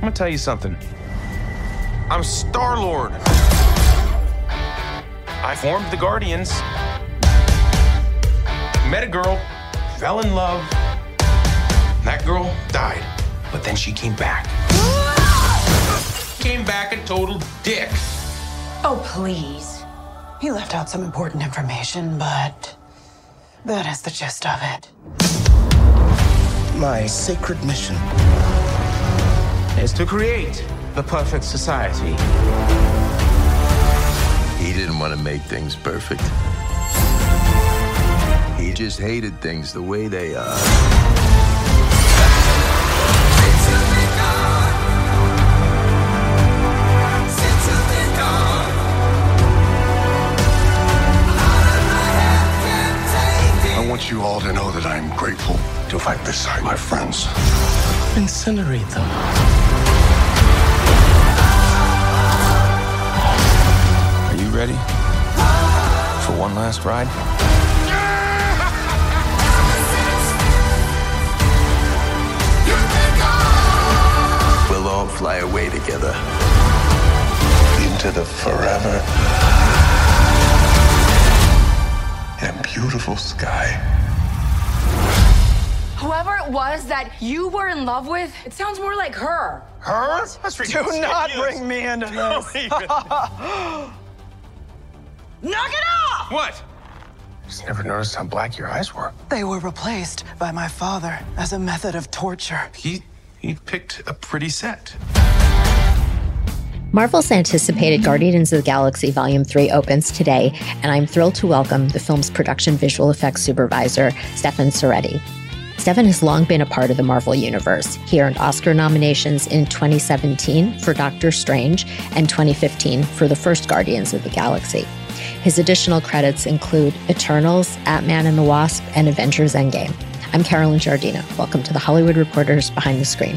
I'm gonna tell you something. I'm Star Lord. I formed the Guardians. Met a girl, fell in love. That girl died, but then she came back. came back a total dick. Oh, please. He left out some important information, but that is the gist of it. My sacred mission Is to create the perfect society. He didn't want to make things perfect. He just hated things the way they are. I want you all to know that I'm grateful to fight beside my friends. incinerate them. Ready for one last ride? We'll all fly away together. Into the forever and beautiful sky. Whoever it was that you were in love with, it sounds more like her. Her? That's Do not bring me into this. Knock it off! What? Just never noticed how black your eyes were. They were replaced by my father as a method of torture. He he picked a pretty set. Marvel's anticipated Guardians of the Galaxy Volume 3 opens today, and I'm thrilled to welcome the film's production visual effects supervisor, Stephane Ceretti. Stephane has long been a part of the Marvel Universe. He earned Oscar nominations in 2017 for Doctor Strange and 2015 for the first Guardians of the Galaxy. His additional credits include Eternals, Ant-Man and the Wasp, and Avengers Endgame. I'm Carolyn Giardina. Welcome to the Hollywood Reporters Behind the Screen.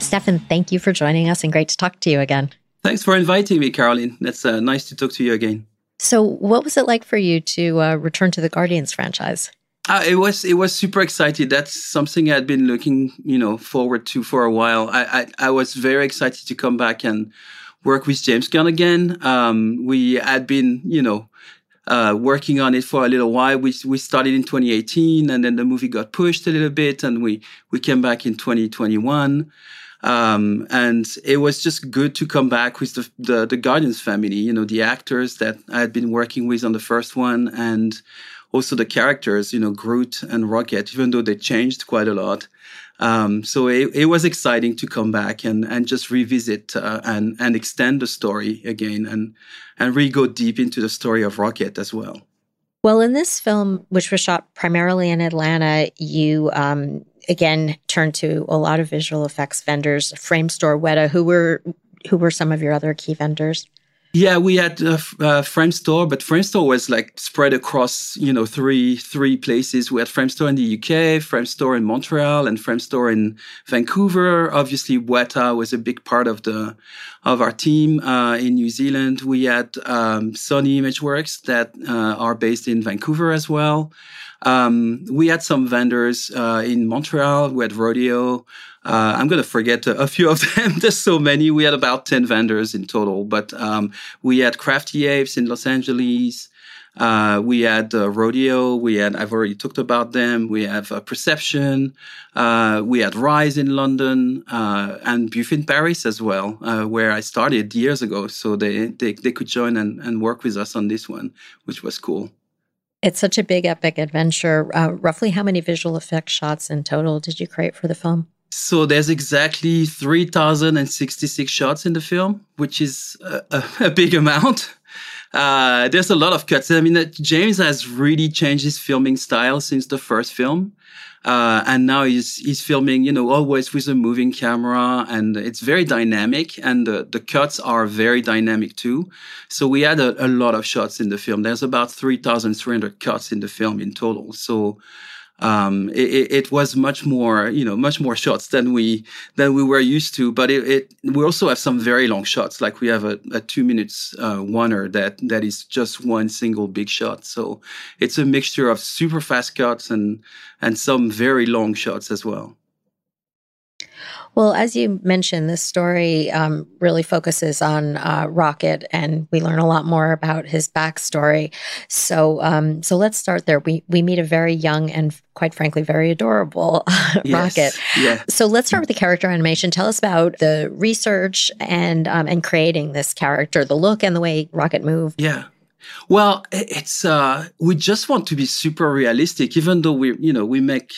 Stephane, thank you for joining us and great to talk to you again. Thanks for inviting me, Caroline. It's uh, nice to talk to you again. So, what was it like for you to uh, return to the Guardians franchise? Uh, it was it was super excited. That's something I had been looking, you know, forward to for a while. I I, I was very excited to come back and work with James Gunn again. Um, we had been, you know, uh, working on it for a little while. We we started in 2018, and then the movie got pushed a little bit, and we we came back in 2021. Um, and it was just good to come back with the, the the Guardians family. You know, the actors that I had been working with on the first one, and also the characters. You know, Groot and Rocket, even though they changed quite a lot. Um, so it, it was exciting to come back and and just revisit uh, and and extend the story again, and and really go deep into the story of Rocket as well. Well, in this film, which was shot primarily in Atlanta, you um, again turned to a lot of visual effects vendors, Framestore, Weta. Who were who were some of your other key vendors? Yeah, we had uh, uh, Framestore, but Framestore was like spread across, you know, three three places. We had Framestore in the UK, Framestore in Montreal, and Framestore in Vancouver. Obviously, Weta was a big part of the of our team uh, in New Zealand. We had um, Sony ImageWorks that uh, are based in Vancouver as well. Um, we had some vendors uh, in Montreal. We had Rodeo. Uh, I'm going to forget a, a, few of them. There's so many. We had about 10 vendors in total, but um, we had Crafty Apes in Los Angeles. Uh, we had uh, Rodeo. We had, I've already talked about them. We have uh, Perception. Uh, we had Rise in London and BUF in Paris as well, where I started years ago. So they, they, they could join and, and work with us on this one, which was cool. It's such a big, epic adventure. Uh, roughly how many visual effects shots in total did you create for the film? So there's exactly 3,066 shots in the film, which is a, a, a big amount. Uh, there's a lot of cuts. I mean, James has really changed his filming style since the first film. Uh, and now he's he's filming, you know, always with a moving camera, and it's very dynamic, and the, the cuts are very dynamic too. So we had a, a lot of shots in the film. There's about three thousand three hundred cuts in the film in total. So um, it, it, was much more, you know, much more shots than we than we were used to. But it, it we also have some very long shots, like we have a, a two minutes uh, oner that that is just one single big shot. So it's a mixture of super fast cuts and and some very long shots as well. Well, as you mentioned, this story um, really focuses on uh, Rocket, and we learn a lot more about his backstory. So, um, so let's start there. We we meet a very young and, quite frankly, very adorable yes. Rocket. Yeah. So let's start with the character animation. Tell us about the research and um, and creating this character, the look and the way Rocket moved. Yeah. Well, it's uh, we just want to be super realistic, even though we you know we make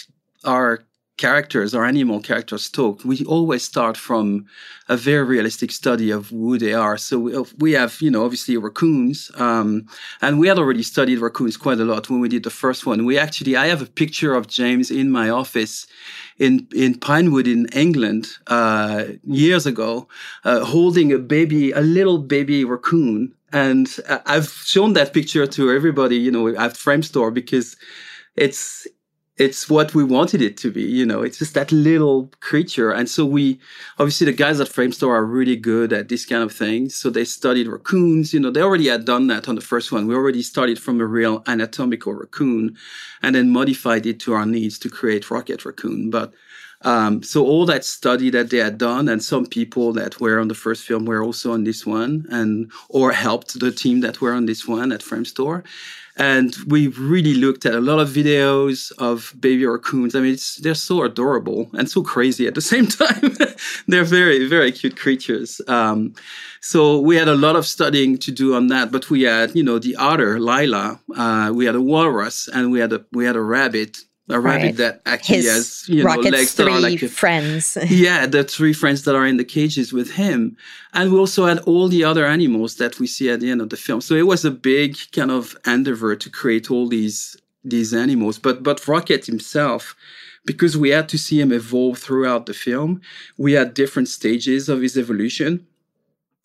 our characters or animal characters talk, we always start from a very realistic study of who they are. So we, we have, you know, obviously raccoons, um, and we had already studied raccoons quite a lot when we did the first one. We actually, I have a picture of James in my office in in Pinewood in England uh, years ago, uh, holding a baby, a little baby raccoon, and I've shown that picture to everybody, you know, at Framestore because it's it's what we wanted it to be. You know, it's just that little creature. And so we, obviously the guys at Framestore are really good at this kind of thing. So they studied raccoons. You know, they already had done that on the first one. We already started from a real anatomical raccoon and then modified it to our needs to create Rocket Raccoon. But, um, so all that study that they had done and some people that were on the first film were also on this one and, or helped the team that were on this one at Framestore. And we really looked at a lot of videos of baby raccoons. I mean, they're so adorable and so crazy at the same time. they're very, very cute creatures. Um, so we had a lot of studying to do on that. But we had, you know, the otter, Lylla. Uh, we had a walrus, and we had a we had a rabbit a rabbit right. that actually His has you know legs that are like a, friends. yeah, the three friends that are in the cages with him, and we also had all the other animals that we see at the end of the film. So it was a big kind of endeavor to create all these these animals. But but Rocket himself, because we had to see him evolve throughout the film, we had different stages of his evolution.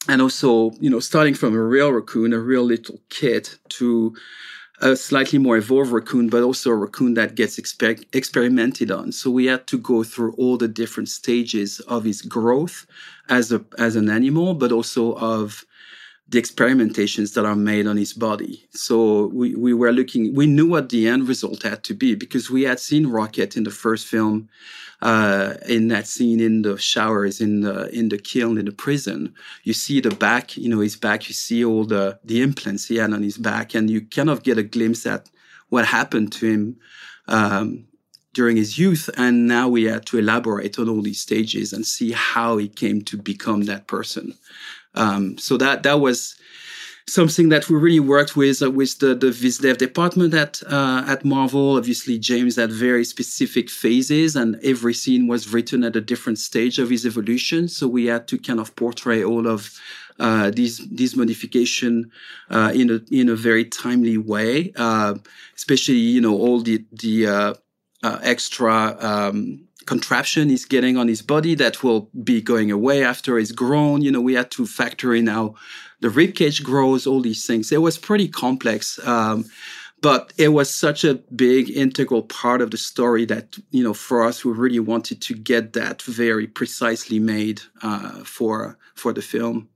And also, you know, starting from a real raccoon, a real little kid, to a slightly more evolved raccoon, but also a raccoon that gets exper- experimented on. So we had to go through all the different stages of his growth as a as an animal, but also of the experimentations that are made on his body. So we, we were looking, we knew what the end result had to be because we had seen Rocket in the first film uh, in that scene in the showers in the in the Kyln in the prison. You see the back, you know, his back. You see all the the implants he had on his back, and you kind of get a glimpse at what happened to him um, during his youth. And now we had to elaborate on all these stages and see how he came to become that person. Um, so that that was something that we really worked with uh, with the the Viz Dev department at uh, at Marvel. Obviously, James had very specific phases, and every scene was written at a different stage of his evolution. So we had to kind of portray all of uh, these these modification uh, in a in a very timely way, uh, especially you know all the the uh, extra. Um, contraption he's getting on his body that will be going away after he's grown. You know, we had to factor in how the rib cage grows, all these things. It was pretty complex. Um, but it was such a big integral part of the story that you know for us we really wanted to get that very precisely made uh, for for the film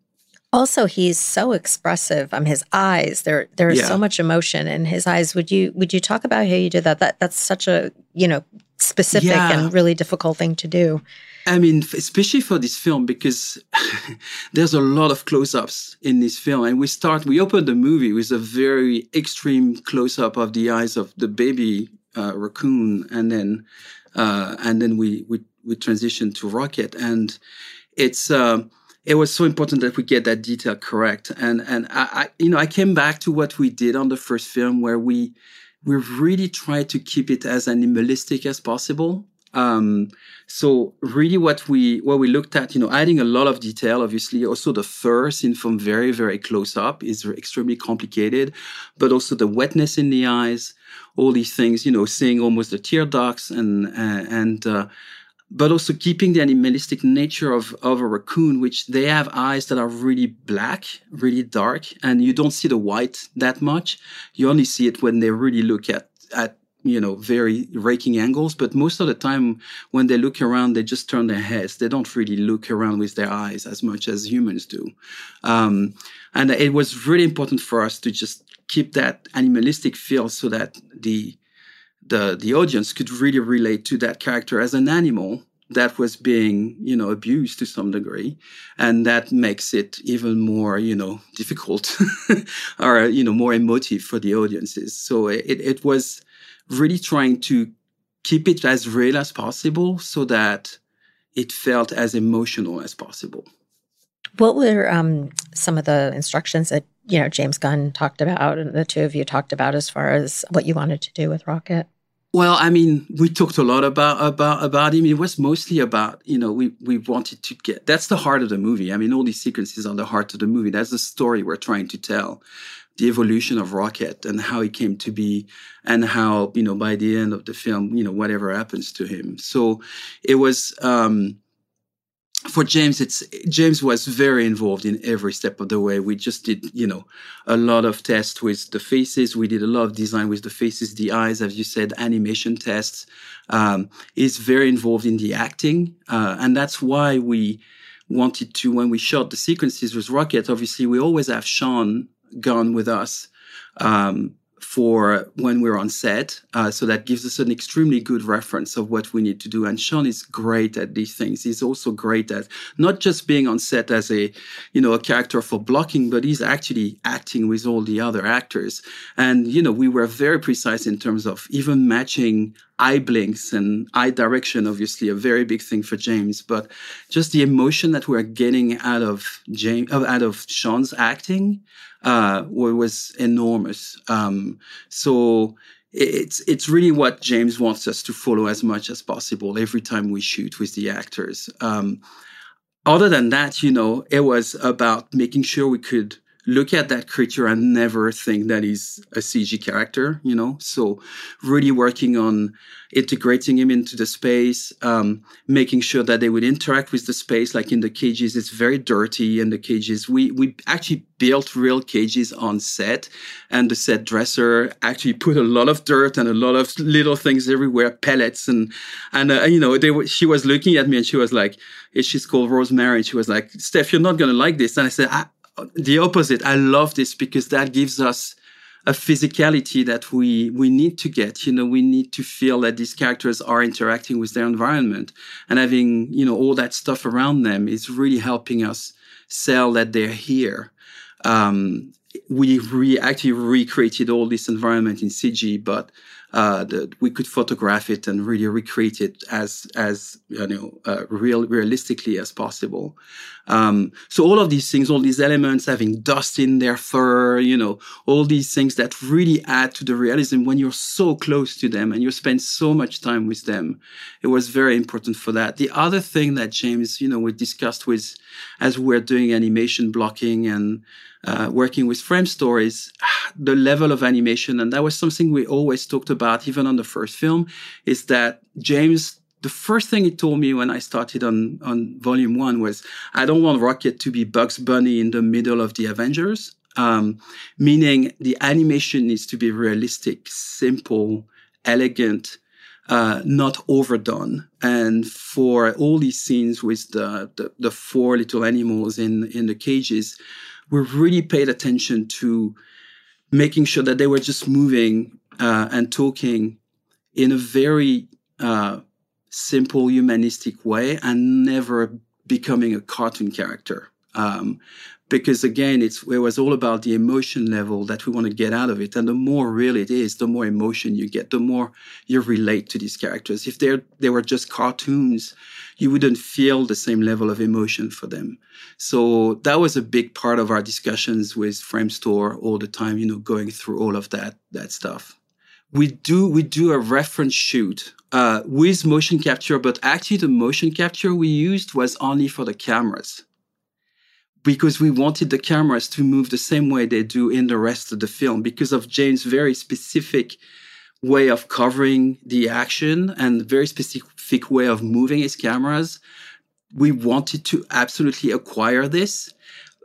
also he's so expressive um his eyes there there's yeah. so much emotion in his eyes would you would you talk about how you did that that that's such a you know specific yeah. and really difficult thing to do I mean, especially for this film, because there's a lot of close-ups in this film, and we start, we open the movie with a very extreme close-up of the eyes of the baby uh, raccoon, and then, uh, and then we we we transition to Rocket, and it's. Uh, it was so important that we get that detail correct, and and I, I you know I came back to what we did on the first film, where we we really tried to keep it as animalistic as possible. Um, so really what we what we looked at, you know, adding a lot of detail, obviously, also the fur seen from very, very close up is extremely complicated, but also the wetness in the eyes, all these things, you know, seeing almost the tear ducts and and uh, but also keeping the animalistic nature of, of a raccoon, which they have eyes that are really black, really dark, and you don't see the white that much. You only see it when they really look at at you know, very raking angles. But most of the time, when they look around, they just turn their heads. They don't really look around with their eyes as much as humans do. Um, and it was really important for us to just keep that animalistic feel so that the the the audience could really relate to that character as an animal that was being you know abused to some degree. And that makes it even more you know difficult or you know more emotive for the audiences. So it, it was really trying to keep it as real as possible so that it felt as emotional as possible. What were um, some of the instructions that you know james gunn talked about and the two of you talked about as far as what you wanted to do with rocket well, I mean, we talked a lot about about about him. It was mostly about you know we we wanted to get that's the heart of the movie. I mean, all these sequences are the heart of the movie. That's the story we're trying to tell, the evolution of Rocket and how he came to be, and how you know by the end of the film, you know whatever happens to him. So it was. um for James, it's James was very involved in every step of the way. We just did, you know, a lot of tests with the faces. We did a lot of design with the faces, the eyes, as you said, animation tests. Um, he's very involved in the acting, uh, and that's why we wanted to when we shot the sequences with Rocket. Obviously, we always have Sean Gunn with us. Um, for when we're on set. Uh, so that gives us an extremely good reference of what we need to do. And Sean is great at these things. He's also great at not just being on set as a, you know, a character for blocking, but he's actually acting with all the other actors. And, you know, we were very precise in terms of even matching eye blinks and eye direction, obviously a very big thing for James, but just the emotion that we're getting out of James, out of Sean's acting, uh, was enormous. Um, so it's it's really what James wants us to follow as much as possible every time we shoot with the actors. Um, other than that, you know, it was about making sure we could look at that creature and never think that he's a CG character, you know? So really working on integrating him into the space, um, making sure that they would interact with the space, like in the cages, it's very dirty in the cages. We, we actually built real cages on set and the set dresser actually put a lot of dirt and a lot of little things everywhere, pellets and, and, uh, you know, they were, she was looking at me and she was like, she's called Rosemary. And she was like, Steph, you're not going to like this. And I said, I, the opposite. I love this because that gives us a physicality that we we need to get. You know, we need to feel that these characters are interacting with their environment and having you know all that stuff around them is really helping us sell that they're here. Um, we re- actually recreated all this environment in CG, but uh, that we could photograph it and really recreate it as as you know uh, real realistically as possible. Um, so all of these things, all these elements, having dust in their fur, you know, all these things that really add to the realism when you're so close to them and you spend so much time with them. It was very important for that. The other thing that James, you know, we discussed with as we're doing animation blocking and uh, working with Framestore is the level of animation, and that was something we always talked about, even on the first film, is that James. The first thing he told me when I started on, on volume one was, I don't want Rocket to be Bugs Bunny in the middle of the Avengers. Um, meaning the animation needs to be realistic, simple, elegant, uh, not overdone. And for all these scenes with the, the, the four little animals in in the cages, we really paid attention to making sure that they were just moving uh, and talking in a very uh, simple, humanistic way and never becoming a cartoon character. Um, because again, it's it was all about the emotion level that we want to get out of it, and the more real it is, the more emotion you get, the more you relate to these characters. If they're they were just cartoons, you wouldn't feel the same level of emotion for them. So that was a big part of our discussions with Framestore all the time. You know, going through all of that that stuff. We do we do a reference shoot uh, with motion capture, but actually the motion capture we used was only for the cameras because we wanted the cameras to move the same way they do in the rest of the film because of James' very specific way of covering the action and very specific way of moving his cameras. We wanted to absolutely acquire this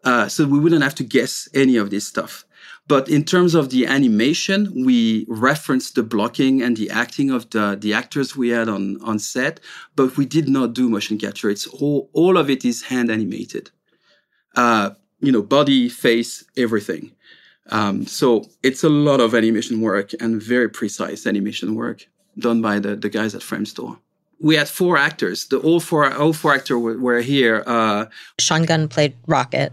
uh, so we wouldn't have to guess any of this stuff. But in terms of the animation, we referenced the blocking and the acting of the, the actors we had on, on set, but we did not do motion capture. It's all, all of it is hand animated. Uh, you know, body, face, everything. Um, so it's a lot of animation work and very precise animation work done by the, the guys at Framestore. We had four actors. The all four all four actors were, were here. Uh, Sean Gunn played Rocket.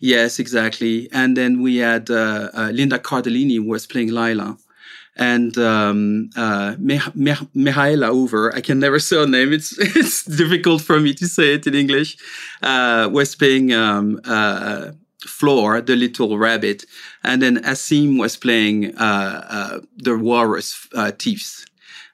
Yes, exactly. And then we had uh, uh, Linda Cardellini was playing Lylla, and um, uh, Mikaela Hoover. I can never say her name. It's it's difficult for me to say it in English. Uh, was playing um, uh, Floor, the little rabbit, and then Asim was playing uh, uh, the walrus uh, Teefs.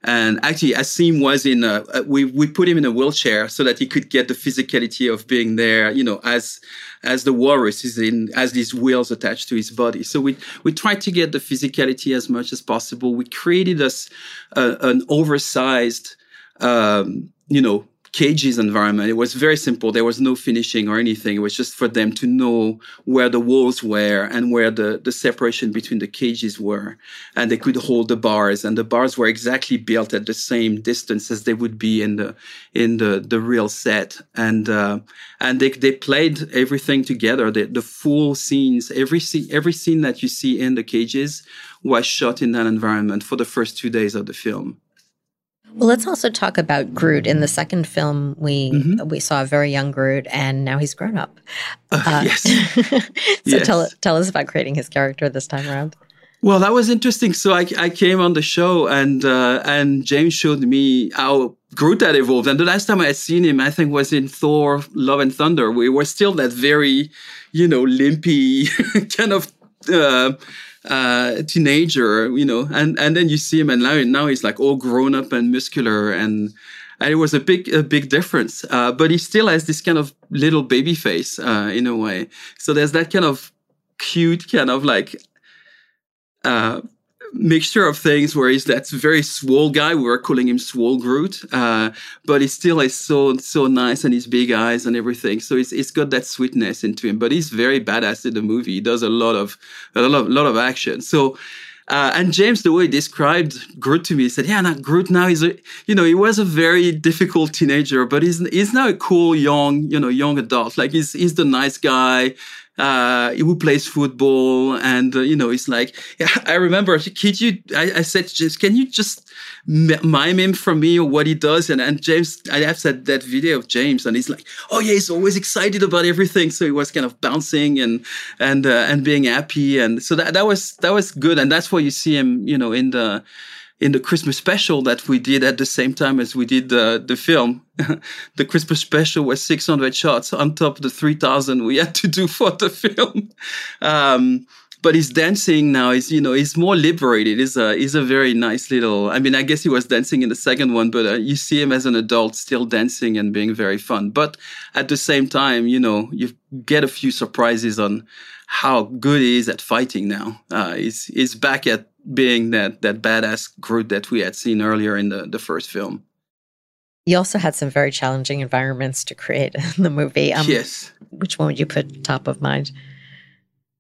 And actually, Asim was in a, we, we put him in a wheelchair so that he could get the physicality of being there, you know, as, as the walrus is in, as these wheels attached to his body. So we, we tried to get the physicality as much as possible. We created us uh, an oversized, um, you know, cages environment. It was very simple. There was no finishing or anything. It was just for them to know where the walls were and where the, the separation between the cages were. And they could hold the bars and the bars were exactly built at the same distance as they would be in the, in the, the real set. And, uh, and they, they played everything together. The, the full scenes, every scene, every scene that you see in the cages was shot in that environment for the first two days of the film. Well, let's also talk about Groot. In the second film, we mm-hmm. we saw a very young Groot, and now he's grown up. Uh, uh, yes. so yes. tell tell us about creating his character this time around. Well, that was interesting. So I, I came on the show, and uh, and James showed me how Groot had evolved. And the last time I had seen him, I think, was in Thor: Love and Thunder. We were still that very, you know, limpy kind of. Uh, teenager, you know, and, and then you see him and now, now he's like all grown up and muscular and, and it was a big, a big difference. Uh, but he still has this kind of little baby face, uh, in a way. So there's that kind of cute kind of like, uh, mixture of things where he's that very swole guy. We were calling him Swole Groot, uh, but he still is so so nice and his big eyes and everything. So it's it's got that sweetness into him. But he's very badass in the movie. He does a lot of a lot of, lot of action. So. Uh, and James, the way he described Groot to me, he said, "Yeah, now Groot now is a, you know, he was a very difficult teenager, but he's he's now a cool young, you know, young adult. Like he's he's the nice guy uh, who plays football, and uh, you know, it's like I remember. Could you? I, I said, James, can you just mime him for me or what he does? And and James, I have said that video of James, and he's like, oh yeah, he's always excited about everything. So he was kind of bouncing and and uh, and being happy, and so that that was that was good, and that's why you see him, you know, in the in the Christmas special that we did at the same time as we did the, the film. the Christmas special was 600 shots on top of the 3,000 we had to do for the film. Um, but his dancing now is, you know, he's more liberated. He's a, he's a very nice little, I mean, I guess he was dancing in the second one, but uh, you see him as an adult still dancing and being very fun. But at the same time, you know, you get a few surprises on how good he is at fighting now. Uh, he's, he's back at being that that badass Groot that we had seen earlier in the the first film. You also had some very challenging environments to create in the movie. Um, yes. Which one would you put top of mind?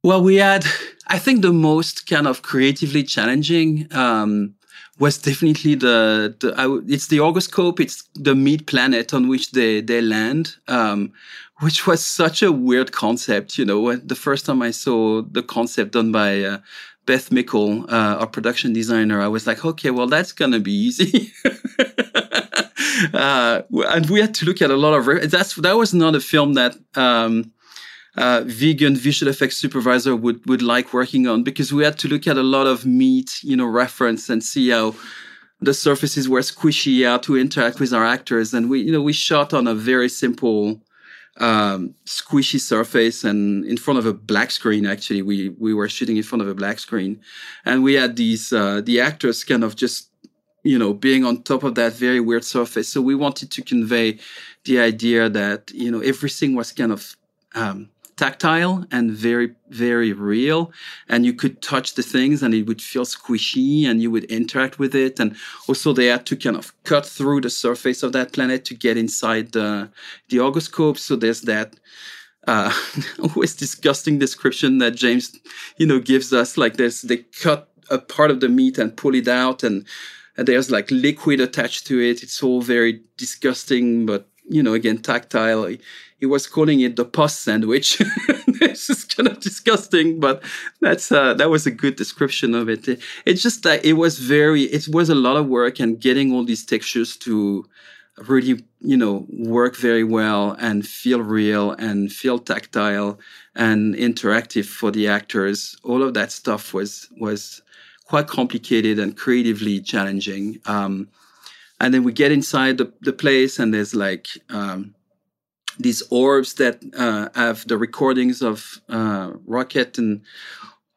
Well, we had, I think, the most kind of creatively challenging um, was definitely the, the I, it's the Orgosphere. It's the meat planet on which they they land, um, which was such a weird concept. You know, the first time I saw the concept done by uh, Beth Mickle, uh, our production designer, I was like, okay, well, that's gonna be easy. uh, and we had to look at a lot of that's that was not a film that um, uh, vegan visual effects supervisor would would like working on because we had to look at a lot of meat, you know, reference and see how the surfaces were squishy, how to interact with our actors, and we you know we shot on a very simple um, squishy surface and in front of a black screen. Actually, we we were shooting in front of a black screen, and we had these uh, the actors kind of just you know being on top of that very weird surface. So we wanted to convey the idea that you know everything was kind of um, tactile and very, very real. And you could touch the things and it would feel squishy and you would interact with it. And also they had to kind of cut through the surface of that planet to get inside the, the Orgosphere. So there's that, uh, always disgusting description that James, you know, gives us. Like this, they cut a part of the meat and pull it out, and, and there's like liquid attached to it. It's all very disgusting, but you know, again, tactile. He, was calling it the pus sandwich. this is kind of disgusting, but that's uh, that was a good description of it. it. It's just that it was very, it was a lot of work, and getting all these textures to really, you know, work very well and feel real and feel tactile and interactive for the actors. All of that stuff was was quite complicated and creatively challenging. Um, and then we get inside the, the place, and there's like um, these orbs that uh, have the recordings of uh, Rocket, and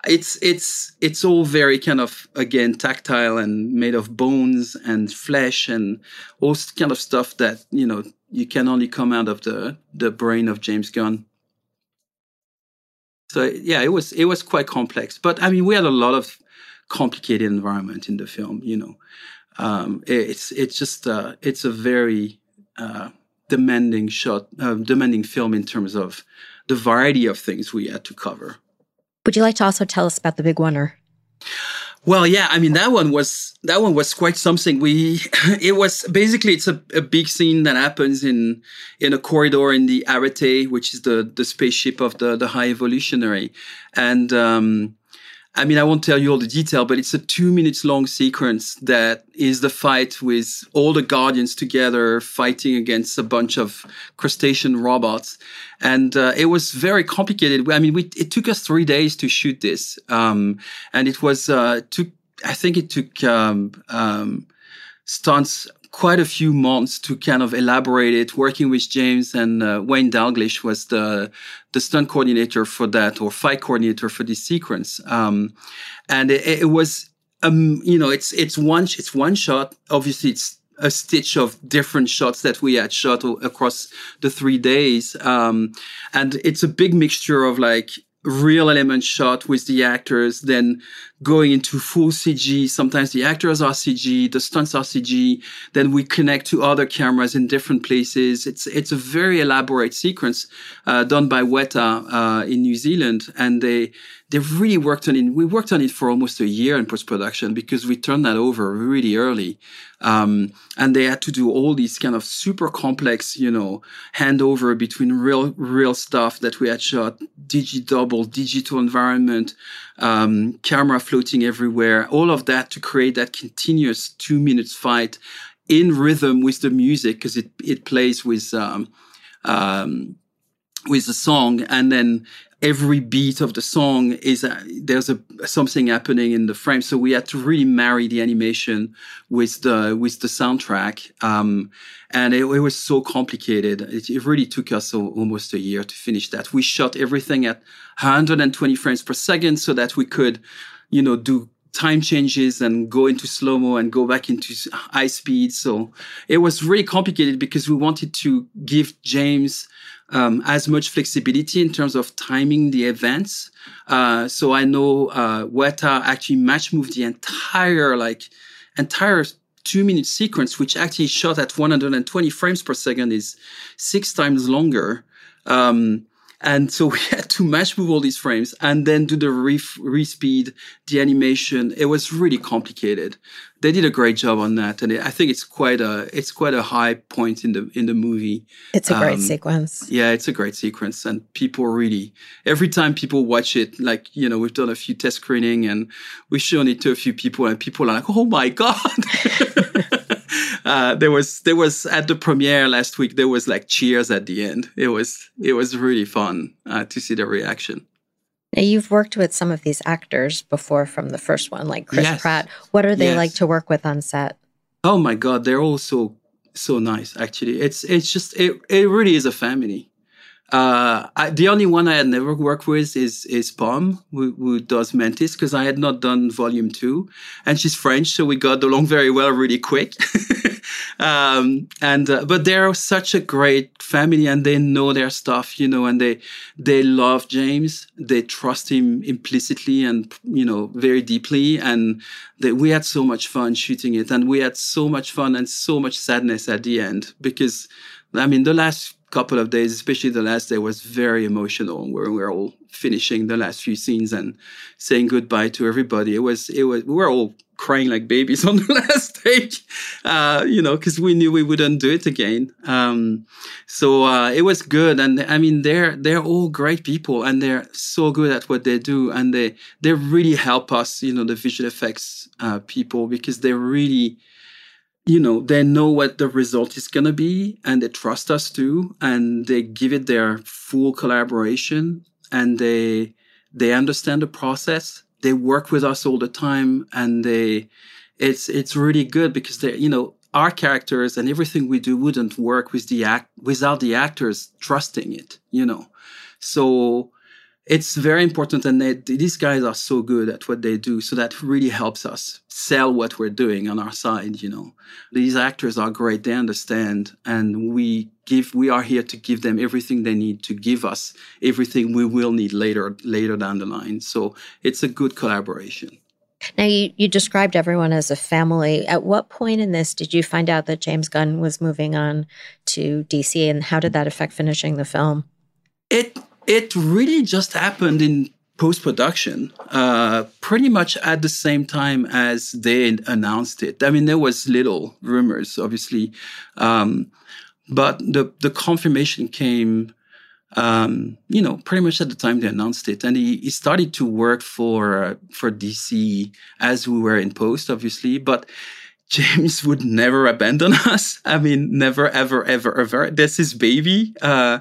it's it's it's all very kind of again tactile and made of bones and flesh and all kind of stuff that you know you can only come out of the the brain of James Gunn. So yeah, it was it was quite complex, but I mean we had a lot of complicated environment in the film. You know, um, it's it's just uh, it's a very uh, demanding shot, uh, demanding film in terms of the variety of things we had to cover. Would you like to also tell us about the big oner? Well, yeah, I mean that one was that one was quite something. We it was basically it's a, a big scene that happens in in a corridor in the Arete, which is the the spaceship of the the High Evolutionary, and um, I mean, I won't tell you all the detail, but it's a two minutes long sequence that is the fight with all the Guardians together fighting against a bunch of crustacean robots. And uh, it was very complicated. I mean, we, it took us three days to shoot this. Um, and it was, uh, took, I think it took, um, um, stunts quite a few months to kind of elaborate it. Working with James and uh, Wayne Dalglish was the the stunt coordinator for that, or fight coordinator for this sequence. Um, and it, it was, um, you know, it's it's one it's one shot. Obviously, it's a stitch of different shots that we had shot across the three days. Um, and it's a big mixture of like real element shot with the actors, then going into full CG. Sometimes the actors are CG, the stunts are CG. Then we connect to other cameras in different places. It's it's a very elaborate sequence uh, done by Weta uh, in New Zealand, and they they really worked on it. We worked on it for almost a year in post production because we turned that over really early. Um, and they had to do all these kind of super complex, you know, handover between real, real stuff that we had shot, digi double, digital environment, um, camera floating everywhere, all of that to create that continuous two minutes fight in rhythm with the music because it, it plays with, um, um, with the song and then every beat of the song is a, there's a something happening in the frame. So we had to really marry the animation with the with the soundtrack um, and it, it, was so complicated. It, it really took us a, almost a year to finish that. We shot everything at 120 frames per second so that we could you know do time changes and go into slow mo and go back into high speed. So it was really complicated because we wanted to give James um, as much flexibility in terms of timing the events. Uh, so I know uh, Weta actually match moved the entire like entire two minute sequence, which actually shot at 120 frames per second, is six times longer. Um, and so we had to match move all these frames and then do the re- respeed, the animation. It was really complicated. They did a great job on that, and it, I think it's quite a it's quite a high point in the in the movie. It's a great um, sequence. Yeah, it's a great sequence, and people really every time people watch it, like you know, we've done a few test screening and we've shown it to a few people, and people are like, "Oh my god!" uh, there was there was at the premiere last week there was like cheers at the end. It was it was really fun uh, to see the reaction. Now you've worked with some of these actors before from the first one, like Chris yes. Pratt. What are they yes. like to work with on set? Oh my god, they're all so so nice. Actually, it's it's just it it really is a family. Uh, I, the only one I had never worked with is is Pom, who, who does Mantis, because I had not done Volume Two, and she's French, so we got along very well really quick. um, and uh, but they're such a great family, and they know their stuff, you know, and they they love James, they trust him implicitly and you know very deeply, and they, we had so much fun shooting it, and we had so much fun and so much sadness at the end because I mean, the last couple of days, especially the last day, was very emotional. Where we were all finishing the last few scenes and saying goodbye to everybody. It was it was we were all crying like babies on the last stage, uh, you know, because we knew we wouldn't do it again. Um, so uh, it was good, and I mean, they're they're all great people, and they're so good at what they do, and they they really help us, you know, the visual effects uh, people, because they really you know they know what the result is to be and they trust us too and they give it their full collaboration and they they understand the process they work with us all the time and they it's it's really good because they you know our characters and everything we do wouldn't work with the act without the actors trusting it you know? So it's very important and they, these guys are so good at what they do so that really helps us sell what we're doing on our side you know. These actors are great they understand and we give we are here to give them everything they need to give us everything we will need later later down the line. So it's a good collaboration. Now you, you described everyone as a family. At what point in this did you find out that james gunn was moving on to dc and how did that affect finishing the film? It it really just happened in post production, uh, pretty much at the same time as they announced it. I mean, there was little rumors, obviously, um, but the the confirmation came, um, you know, pretty much at the time they announced it, and he, he started to work for uh, for DC as we were in post, obviously, but. James would never abandon us. I mean, never, ever, ever, ever. That's his baby. Uh,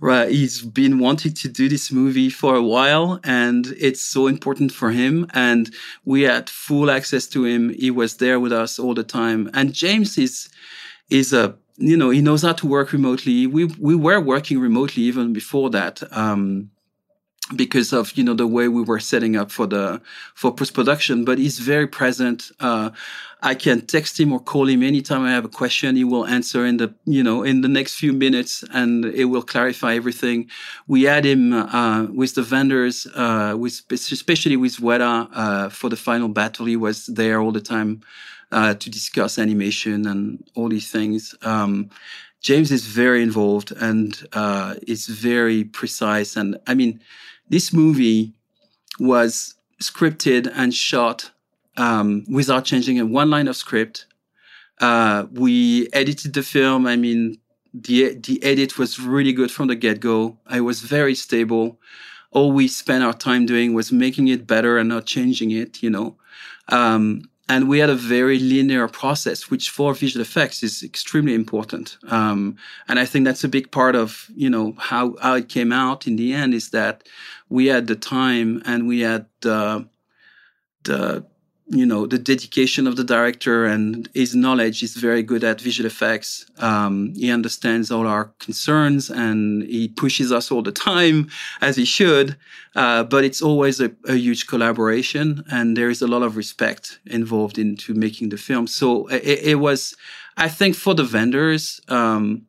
right, he's been wanting to do this movie for a while and it's so important for him. And we had full access to him. He was there with us all the time. And James is, is a, you know, he knows how to work remotely. We, we were working remotely even before that. Um, because of you know the way we were setting up for the for post production but he's very present. Uh, i can text him or call him anytime i have a question. He will answer in the you know in the next few minutes and it will clarify everything. We had him uh, with the vendors uh, with especially with Weta uh, for the final battle. He was there all the time uh, to discuss animation and all these things. Um, James is very involved and uh, is very precise. And I mean, this movie was scripted and shot um, without changing a one line of script. Uh, we edited the film. I mean, the the edit was really good from the get go. I was very stable. All we spent our time doing was making it better and not changing it. You know, um, and we had a very linear process, which for visual effects is extremely important. Um, and I think that's a big part of you know how how it came out in the end is that we had the time and we had the the you know the dedication of the director and his knowledge is very good at visual effects. Um, he understands all our concerns and he pushes us all the time as he should. Uh, but it's always a, a, huge collaboration and there is a lot of respect involved into making the film. So it, it was i think for the vendors um,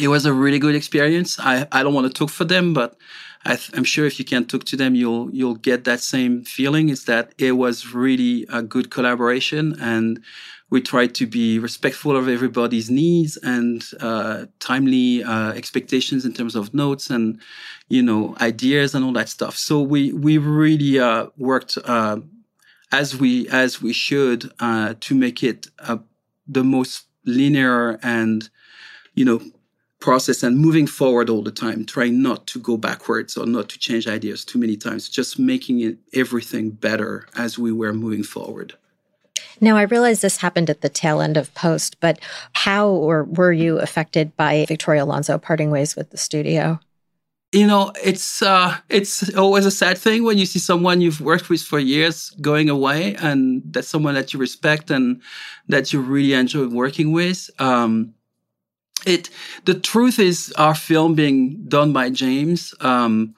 it was a really good experience. I, I don't want to talk for them but I am sure if you can talk to them, you'll you'll get that same feeling. Is that it was really a good collaboration, and we tried to be respectful of everybody's needs and uh, timely uh, expectations in terms of notes and you know ideas and all that stuff. So we we really uh, worked uh, as we as we should uh, to make it uh, the most linear and you know process and moving forward all the time, trying not to go backwards or not to change ideas too many times, just making it everything better as we were moving forward. Now, I realize this happened at the tail end of post, but how or were you affected by Victoria Alonso parting ways with the studio? You know, it's uh, it's always a sad thing when you see someone you've worked with for years going away, and that's someone that you respect and that you really enjoy working with. Um, it the truth is our film being done by james um,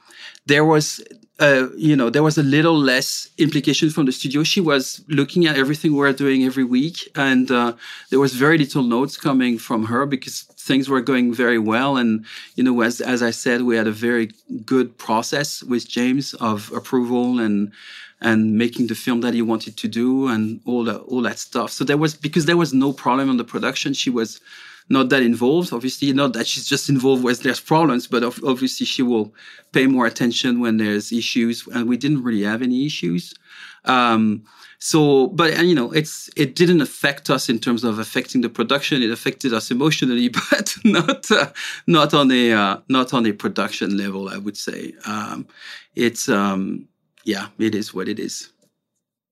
there was uh, you know there was a little less implication from the studio. She was looking at everything we we're doing every week and uh, there was very little notes coming from her because things were going very well. And you know as, as i said we had a very good process with james of approval and and making the film that he wanted to do and all that all that stuff. So there was because there was no problem on the production she was not that involved. Obviously, not that she's just involved where there's problems, but obviously she will pay more attention when there's issues. And we didn't really have any issues. Um, so, but and, you know, it's it didn't affect us in terms of affecting the production. It affected us emotionally, but not uh, not on a uh, not on a production level. I would say um, it's um, yeah, it is what it is.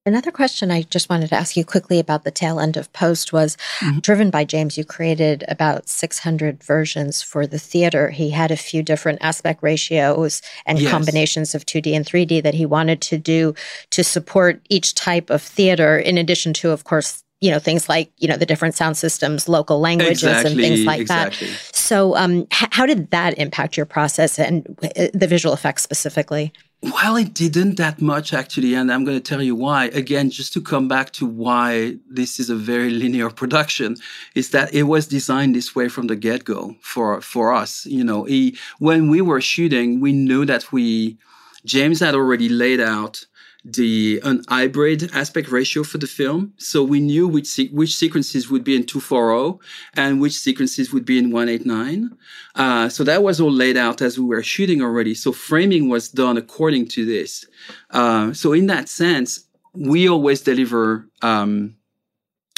Another question I just wanted to ask you quickly about the tail end of Post was mm-hmm. driven by James. You created about 600 versions for the theater. He had a few different aspect ratios and yes. combinations of 2D and 3D that he wanted to do to support each type of theater, in addition to, of course, you know things like you know the different sound systems local languages exactly, and things like exactly. that so um, h- how did that impact your process and uh, the visual effects specifically well, it didn't that much actually, and I'm going to tell you why. Again, just to come back to why this is a very linear production, is that it was designed this way from the get-go for for us. You know, he, when we were shooting, we knew that we James had already laid out the an hybrid aspect ratio for the film. So we knew which se- which sequences would be in 240 and which sequences would be in 189. Uh, so that was all laid out as we were shooting already. So framing was done according to this. Uh, so in that sense, we always deliver um,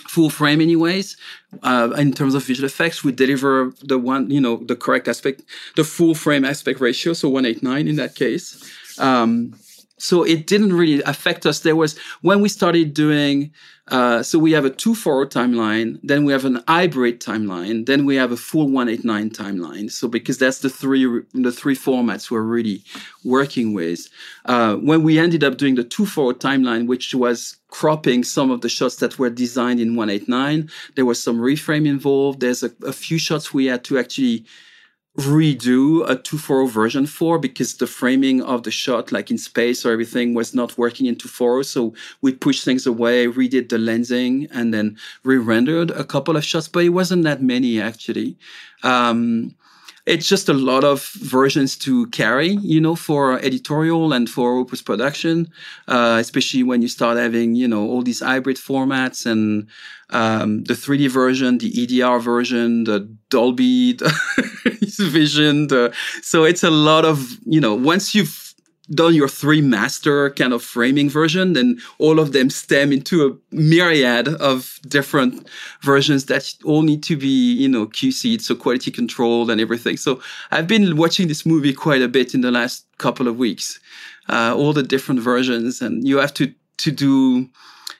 full frame anyways. Uh, in terms of visual effects, we deliver the one, you know, the correct aspect, the full frame aspect ratio. So 189 in that case. Um, so it didn't really affect us. There was when we started doing, uh, so we have a 240 timeline, then we have an hybrid timeline, then we have a full 189 timeline. So because that's the three the three formats we're really working with. Uh, when we ended up doing the 240 timeline, which was cropping some of the shots that were designed in 189, there was some reframe involved. There's a, a few shots we had to actually redo a 240 version for because the framing of the shot, like in space or everything, was not working in 240. So we pushed things away, redid the lensing, and then re-rendered a couple of shots, but it wasn't that many actually. Um, it's just a lot of versions to carry, you know, for editorial and for post production, uh, especially when you start having, you know, all these hybrid formats and um, the 3D version, the EDR version, the Dolby the Vision. The, so it's a lot of, you know, once you've done your three master kind of framing version, then all of them stem into a myriad of different versions that all need to be, you know, QC'd, so quality controlled and everything. So I've been watching this movie quite a bit in the last couple of weeks, uh, all the different versions, and you have to to do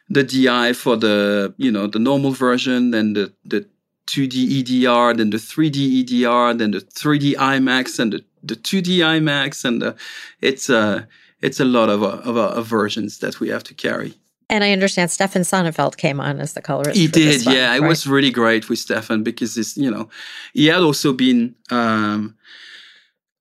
the DI for the, you know, the normal version, then the the 2D EDR, then the 3D EDR, then the 3D IMAX, and the the 2D IMAX, and the, it's a uh, it's a lot of, uh, of, uh, of versions that we have to carry. And I understand Stefan Sonnenfeld came on as the colorist. He did, one, yeah. Right? It was really great with Stefan because it's, you know, he had also been um,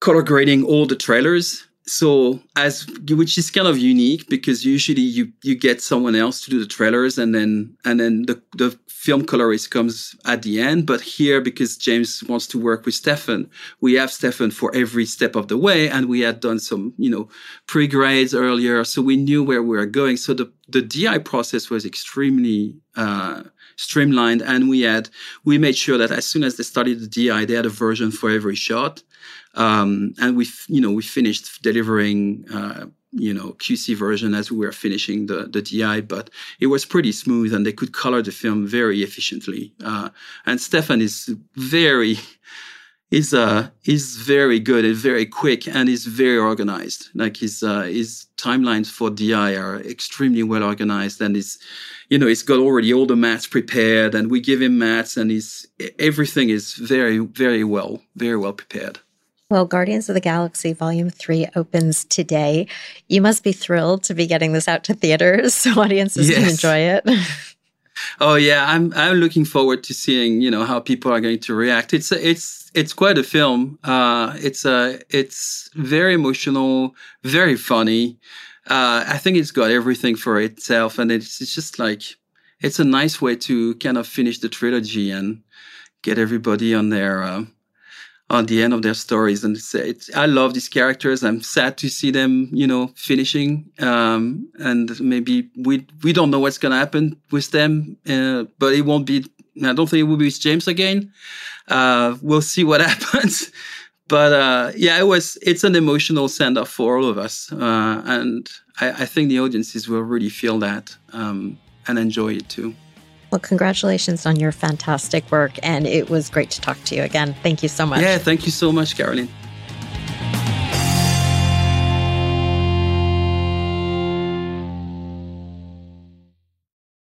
color grading all the trailers so as which is kind of unique because usually you you get someone else to do the trailers and then and then the the film colorist comes at the end. But here because james wants to work with stefan we have stefan for every step of the way and we had done some you know pre-grades earlier so we knew where we were going. So the the di process was extremely uh, streamlined and we had we made sure that as soon as they started the di they had a version for every shot um, and we, you know, we finished delivering, uh, you know, QC version as we were finishing the, the DI, but it was pretty smooth and they could color the film very efficiently. Uh, and Stefan is very, is uh is very good and very quick and is very organized. Like his uh, his timelines for DI are extremely well organized and is you know he's got already all the mattes prepared and we give him mattes and he's everything is very very well very well prepared. Well, Guardians of the Galaxy Volume 3 opens today. You must be thrilled to be getting this out to theaters so audiences yes. can enjoy it. oh yeah, I'm I'm looking forward to seeing, you know, how people are going to react. It's a, it's it's quite a film. Uh, it's a it's very emotional, very funny. Uh, I think it's got everything for itself and it's it's just like it's a nice way to kind of finish the trilogy and get everybody on their uh, on the end of their stories. And it's, I love these characters. I'm sad to see them, you know, finishing. Um, and maybe we we don't know what's gonna happen with them, uh, but it won't be I don't think it will be with James again. Uh, we'll see what happens. But uh, yeah, it was. It's an emotional send off for all of us, uh, and I, I, think the audiences will really feel that um, and enjoy it too. Well, congratulations on your fantastic work, and it was great to talk to you again. Thank you so much. Yeah, thank you so much, Caroline.